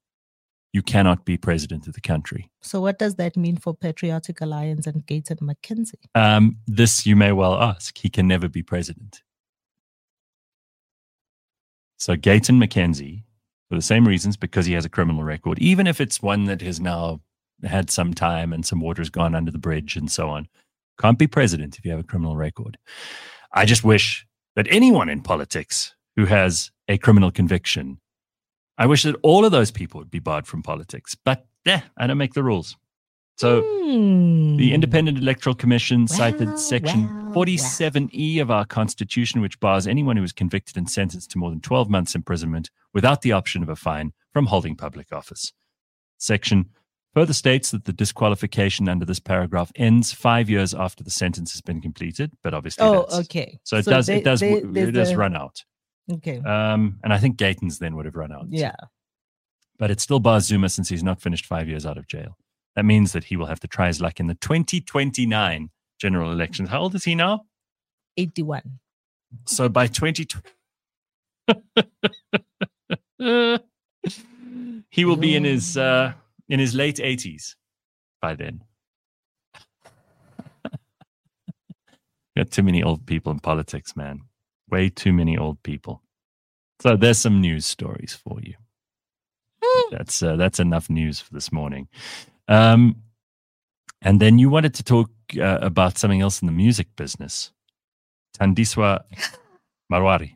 you cannot be president of the country. So what does that mean for Patriotic Alliance and Gayton McKenzie? Um, this you may well ask. He can never be president. So and McKenzie, for the same reasons, because he has a criminal record, even if it's one that has now had some time and some water's gone under the bridge and so on, can't be president if you have a criminal record. I just wish that anyone in politics who has a criminal conviction, I wish that all of those people would be barred from politics. But yeah, I don't make the rules. So Hmm. the Independent Electoral Commission Well, cited Section well, 47E of our Constitution, which bars anyone who is convicted and sentenced to more than 12 months imprisonment without the option of a fine from holding public office. Section further states that the disqualification under this paragraph ends five years after the sentence has been completed, but obviously, Oh, okay. So it does, they- it does, they- it does a- run out. Okay. Um, and I think Gayton's then would have run out. yeah. But it still bars Zuma since he's not finished five years out of jail. That means that he will have to try his luck in the 2029 general elections. How old is he now? 81. So by 2020, he will be in his uh, in his late 80s by then. Got too many old people in politics, man. Way too many old people. So there's some news stories for you. That's uh, that's enough news for this morning. Um, and then you wanted to talk uh, about something else in the music business. Thandiswa Marwari.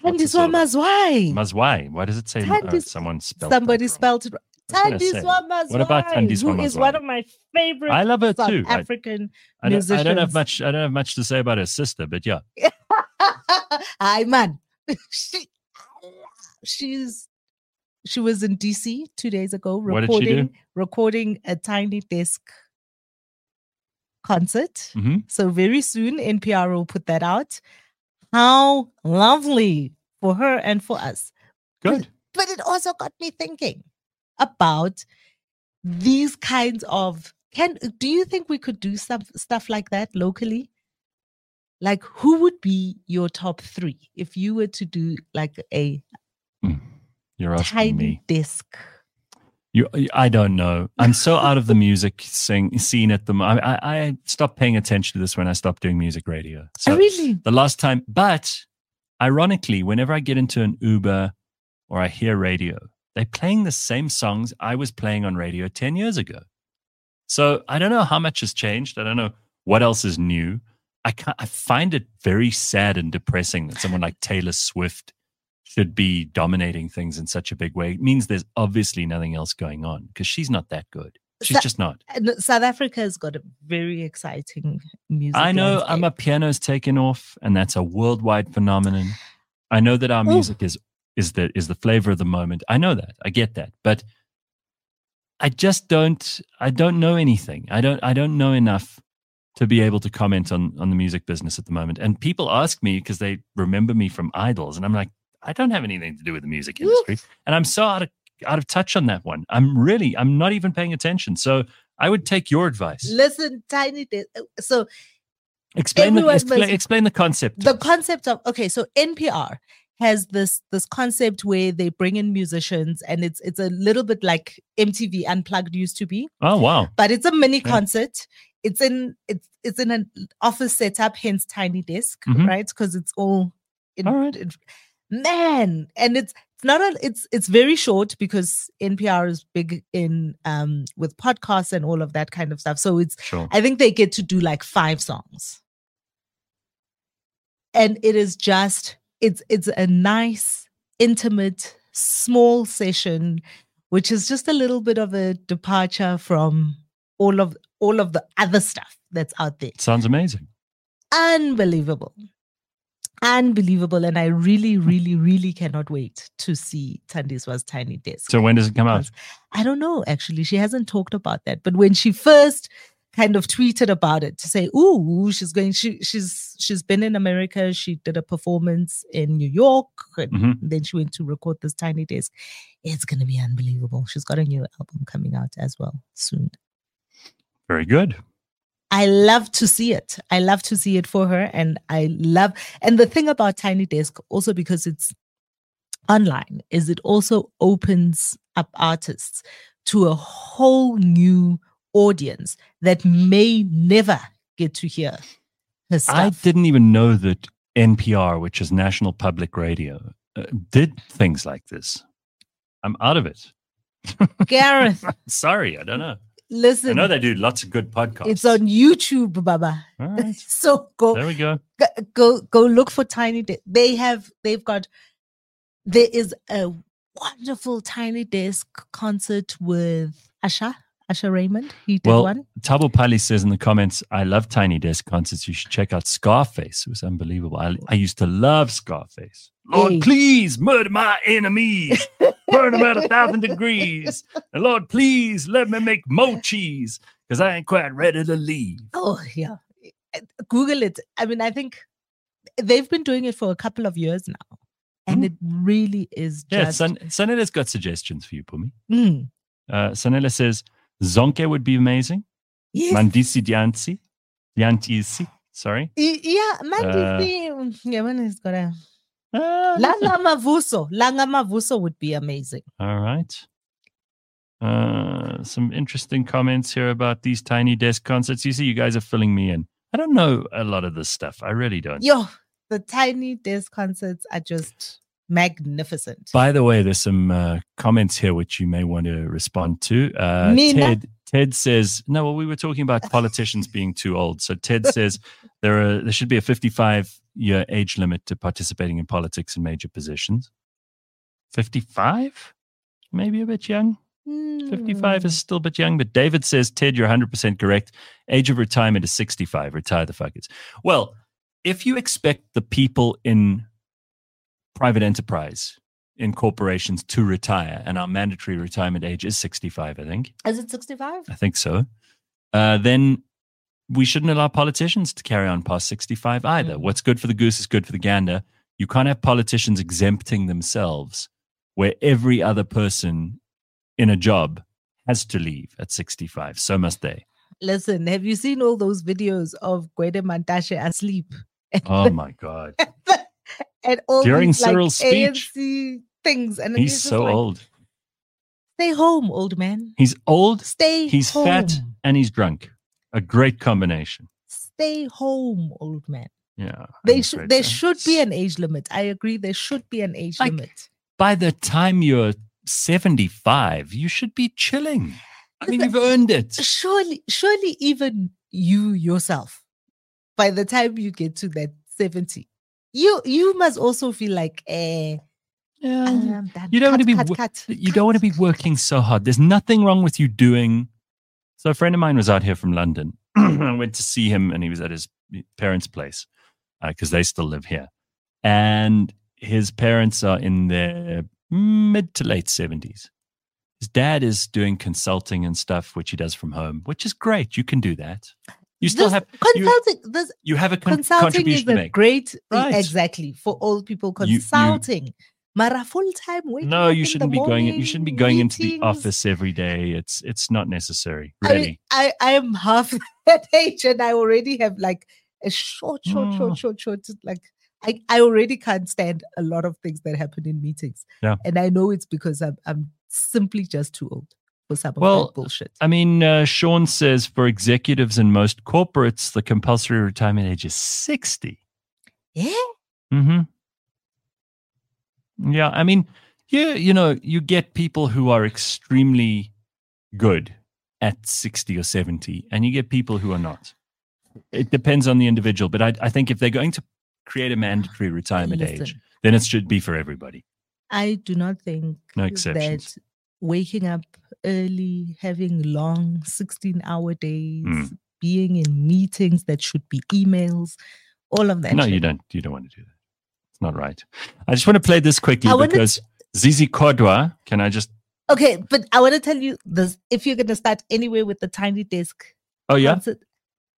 What's this all Thandiswa? Mazwai. Mazwai. Why does it say uh, Tandis- someone spelled Somebody spelled it wrong. I was gonna say, Thandiswa Mazwai. what about Thandiswa Who is Mazwai? one of my favorite I love her South too. African I don't, I don't have much. I don't have much to say about her sister, but yeah, Hi, man. she, she's she was in DC two days ago What did she do? recording recording a tiny desk concert. Mhm. So very soon NPR will put that out. How lovely for her and for us. good. But it also got me thinking about these kinds of can do you think we could do some stuff like that locally? like who would be your top three if you were to do like a You're asking tiny me. disc? You, I don't know. I'm so out of the music sing, scene at the moment. I, I, stopped paying attention to this when I stopped doing music radio. Oh, so Oh, really? the last time, but ironically, whenever I get into an Uber or I hear radio, they're playing the same songs I was playing on radio 10 years ago. So I don't know how much has changed. I don't know what else is new. I can't, I find it very sad and depressing that someone like Taylor Swift should be dominating things in such a big way. It means there's obviously nothing else going on because she's not that good. She's So- just not. South Africa has got a very exciting music. I know I'm a landscape. piano's taken off, and that's a worldwide phenomenon. I know that our Ooh. music is is the is the flavor of the moment. I know that. I get that. But I just don't I don't know anything. I don't I don't know enough to be able to comment on on the music business at the moment. And people ask me because they remember me from idols, and I'm like, I don't have anything to do with the music industry. And I'm so out of out of touch on that one. I'm really I'm not even paying attention. So I would take your advice. Listen, tiny desk. So Explain the, explain, must- explain the concept. the concept of okay so npr has this this concept where they bring in musicians and it's it's a little bit like mtv unplugged used to be oh wow. but it's a mini Yeah. concert it's in it's it's in an office setup hence tiny desk Mhm. right because it's all in, All right. in- man and it's it's not a it's it's very short because npr is big in um with podcasts and all of that kind of stuff so it's Sure. I think they get to do like five songs. And it is just it's it's a nice, intimate, small session, which is just a little bit of a departure from all of all of the other stuff that's out there. Sounds amazing. Unbelievable. Unbelievable. And I really, really, really cannot wait to see Thandiswa's tiny desk. So when does it come out? I don't know, actually. She hasn't talked about that. But when she first kind of tweeted about it to say, ooh, she's going, she she's she's been in America. She did a performance in New York. And Mhm. then she went to record this tiny desk. It's gonna be unbelievable. She's got a new album coming out as well soon. Very good. I love to see it. I love to see it for her. And I love, and the thing about Tiny Desk, also because it's online, is it also opens up artists to a whole new audience that may never get to hear her stuff. I didn't even know that NPR, which is National Public Radio, uh, did things like this. I'm out of it. Gareth, Sorry, I don't know. I know they do lots of good podcasts. it's on YouTube, Baba. Right. So go There we go. go go, go look for tiny desk they have they've got there is a wonderful tiny desk concert with asha asha raymond he did Well, one Tabo Pali says in the comments, I love Tiny Desk concerts. You should check out Scarface. It was unbelievable. I, I used to love Scarface. Lord, Hey. please murder my enemies, burn them at a thousand degrees. And Lord, please let me make more cheese because I ain't quite ready to leave. oh yeah google it i mean i think they've been doing it for a couple of years now and Mm. it really is Yeah, just San- Sanela's got suggestions for you, Phumi. Mm. Uh, Sanela says Zonke would be amazing. yes. Mandisi Dianti. Diantisi. Sorry. Y- yeah Mandisi. Uh, yeah got a Ah, langa mavuso langa mavuso would be amazing All right. Uh, some interesting comments here about these tiny desk concerts. You see, you guys are filling me in. I don't know a lot of this stuff. I really don't. Yo, the tiny desk concerts are just magnificent. By the way, there's some uh, comments here which you may want to respond to. Uh, Ted Ted says no. Well, we were talking about politicians being too old. So Ted says there are there should be a 55 year age limit to participating in politics in major positions. 55, maybe a bit young. 55 Hmm. is still a bit young, but David says, Ted, you're 100% correct. Age of retirement is 65. Retire the fuckers. Well, if you expect the people in private enterprise, in corporations to retire, and our mandatory retirement age is 65, I think. Is it 65? I think so. Uh, then we shouldn't allow politicians to carry on past 65 either. Mm. What's good for the goose is good for the gander. You can't have politicians exempting themselves where every other person in a job has to leave at 65. So must they. Listen, have you seen all those videos of Gwede Mantashe asleep Oh my God. And all During these, like, Cyril's speech. ANC things. And He's so like, old. Stay home, old man. He's old, Stay he's home. fat, and he's drunk. A great combination. Stay home, old man. Yeah. They should there should be an age limit. I agree. There should be an age Like, limit. By the time you're 75, you should be chilling. I mean, you've earned it. Surely, surely even you yourself, by the time you get to that 70, you you must also feel like eh, Yeah. Um, You don't want to be cut, wo- cut, you don't want to be working so hard. There's nothing wrong with you doing. So a friend of mine was out here from London. I went to see him, and he was at his parents' place because they still live here, and his parents are in their mid to late seventies. His dad is doing consulting and stuff, which he does from home, which is great. You can do that. You still This have you, consulting. this you have a con- consulting is a make. great Right. exactly for old people. You- you- Consulting, Mara full time. No, you shouldn't be going. You shouldn't be going into the office every day. It's it's not necessary, really. I, I I am half that age and I already have like a short, short, Mm. short, short, short. Like I, I already can't stand a lot of things that happen in meetings. Yeah. And I know it's because I'm I'm simply just too old for some Well, bullshit. I mean, uh, Sean says for executives in most corporates, the compulsory retirement age is 60. Yeah. Mm-hmm. Yeah. I mean, yeah, you know, you get people who are extremely good at 60 or 70, and you get people who are not. It depends on the individual. But I, I think if they're going to create a mandatory retirement age, then it should be for everybody. I do not think No exceptions. Waking up early, having long 16 hour days, Mm. being in meetings that should be emails, all of that. no, shit. you don't. You don't want to do that. It's not right. I just want to play this quickly I because Zizi Kodwa, can I just? Okay, but I want to tell you this: if you're gonna start anywhere with the tiny desk Oh yeah. concert,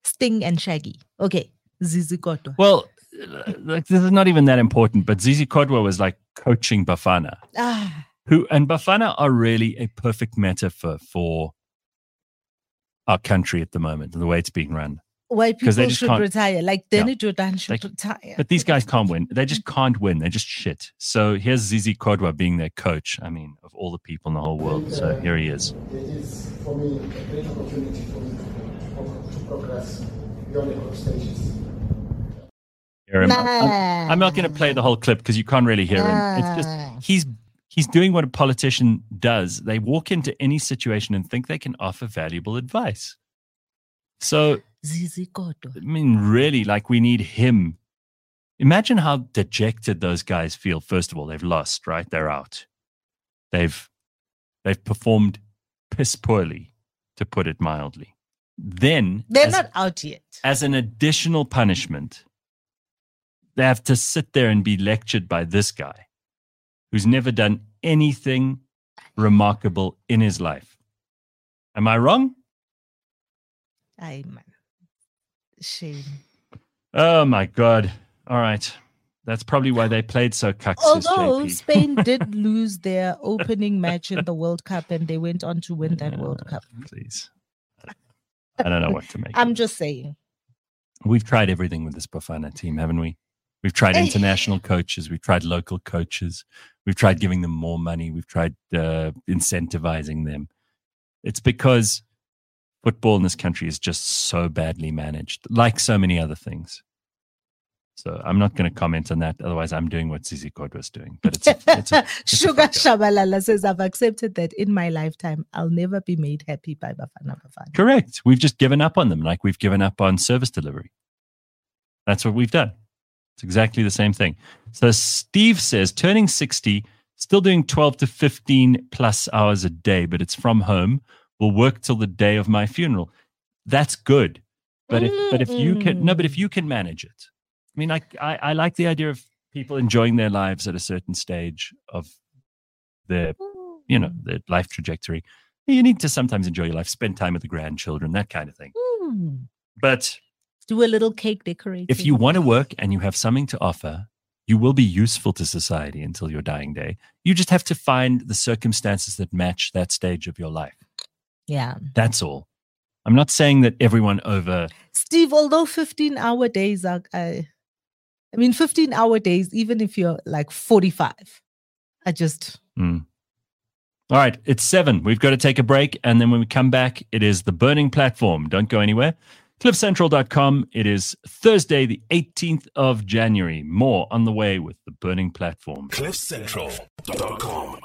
Sting and Shaggy. Okay, Zizi Kodwa. Well, like this is not even that important, but Zizi Kodwa was like coaching Bafana, Ah, who and Bafana are really a perfect metaphor for our country at the moment and the way it's being run. why 'Cause they people just should can't- retire? Like Yeah. Danny Jordan should They- retire. But these guys can't win. They just mm-hmm. can't win. They're just shit. So here's Zizi Kodwa being their coach. I mean, of all the people in the whole world. So here he is. It is for me a great opportunity for me to, to progress beyond the group stages. Hear him. I'm, I'm not going to play the whole clip because you can't really hear him. It's just he's he's doing what a politician does. They walk into any situation and think they can offer valuable advice. So. I mean, really, like we need him. Imagine how dejected those guys feel. First of all, they've lost, right? They're out. They've they've performed piss poorly, to put it mildly. Then They're as, not out yet. as an additional punishment, they have to sit there and be lectured by this guy who's never done anything remarkable in his life. Am I wrong? Man, shame. Oh my god! All right, that's probably why they played so cucks. Although Spain did lose their opening match in the World Cup, and they went on to win that World Cup. Please, I don't know what to make. I'm just saying. We've tried everything with this Bafana team, haven't we? We've tried international coaches. We've tried local coaches. We've tried giving them more money. We've tried uh, incentivizing them. It's because football in this country is just so badly managed, like so many other things. So I'm not going to comment on that. Otherwise, I'm doing what Zizi Kodwa doing. But it's a, it's a, it's Sugar. Shabalala says, I've accepted that in my lifetime, I'll never be made happy by Bafana Bafana. Correct. We've just given up on them, like we've given up on service delivery. That's what we've done. It's exactly the same thing. So Steve says, turning 60, still doing 12 to 15 plus hours a day, but it's from home. Will work till the day of my funeral. That's good. But if but if you can no, but if you can manage it. I mean, I, I I like the idea of people enjoying their lives at a certain stage of their you know their life trajectory. You need to sometimes enjoy your life, spend time with the grandchildren, that kind of thing. Mm. But do a little cake decorating. If you want to work and you have something to offer, you will be useful to society until your dying day. You just have to find the circumstances that match that stage of your life. Yeah. That's all. I'm not saying that everyone over. Steve, although 15 hour days are, uh, I mean, 15 hour days, even if you're like 45, I just. Mm. All right, it's seven. We've got to take a break. And then when we come back, it is the burning platform. Don't go anywhere cliffcentral.com. It is Thursday, the 18th of January. More on the way with the Burning Platform. cliffcentral.com.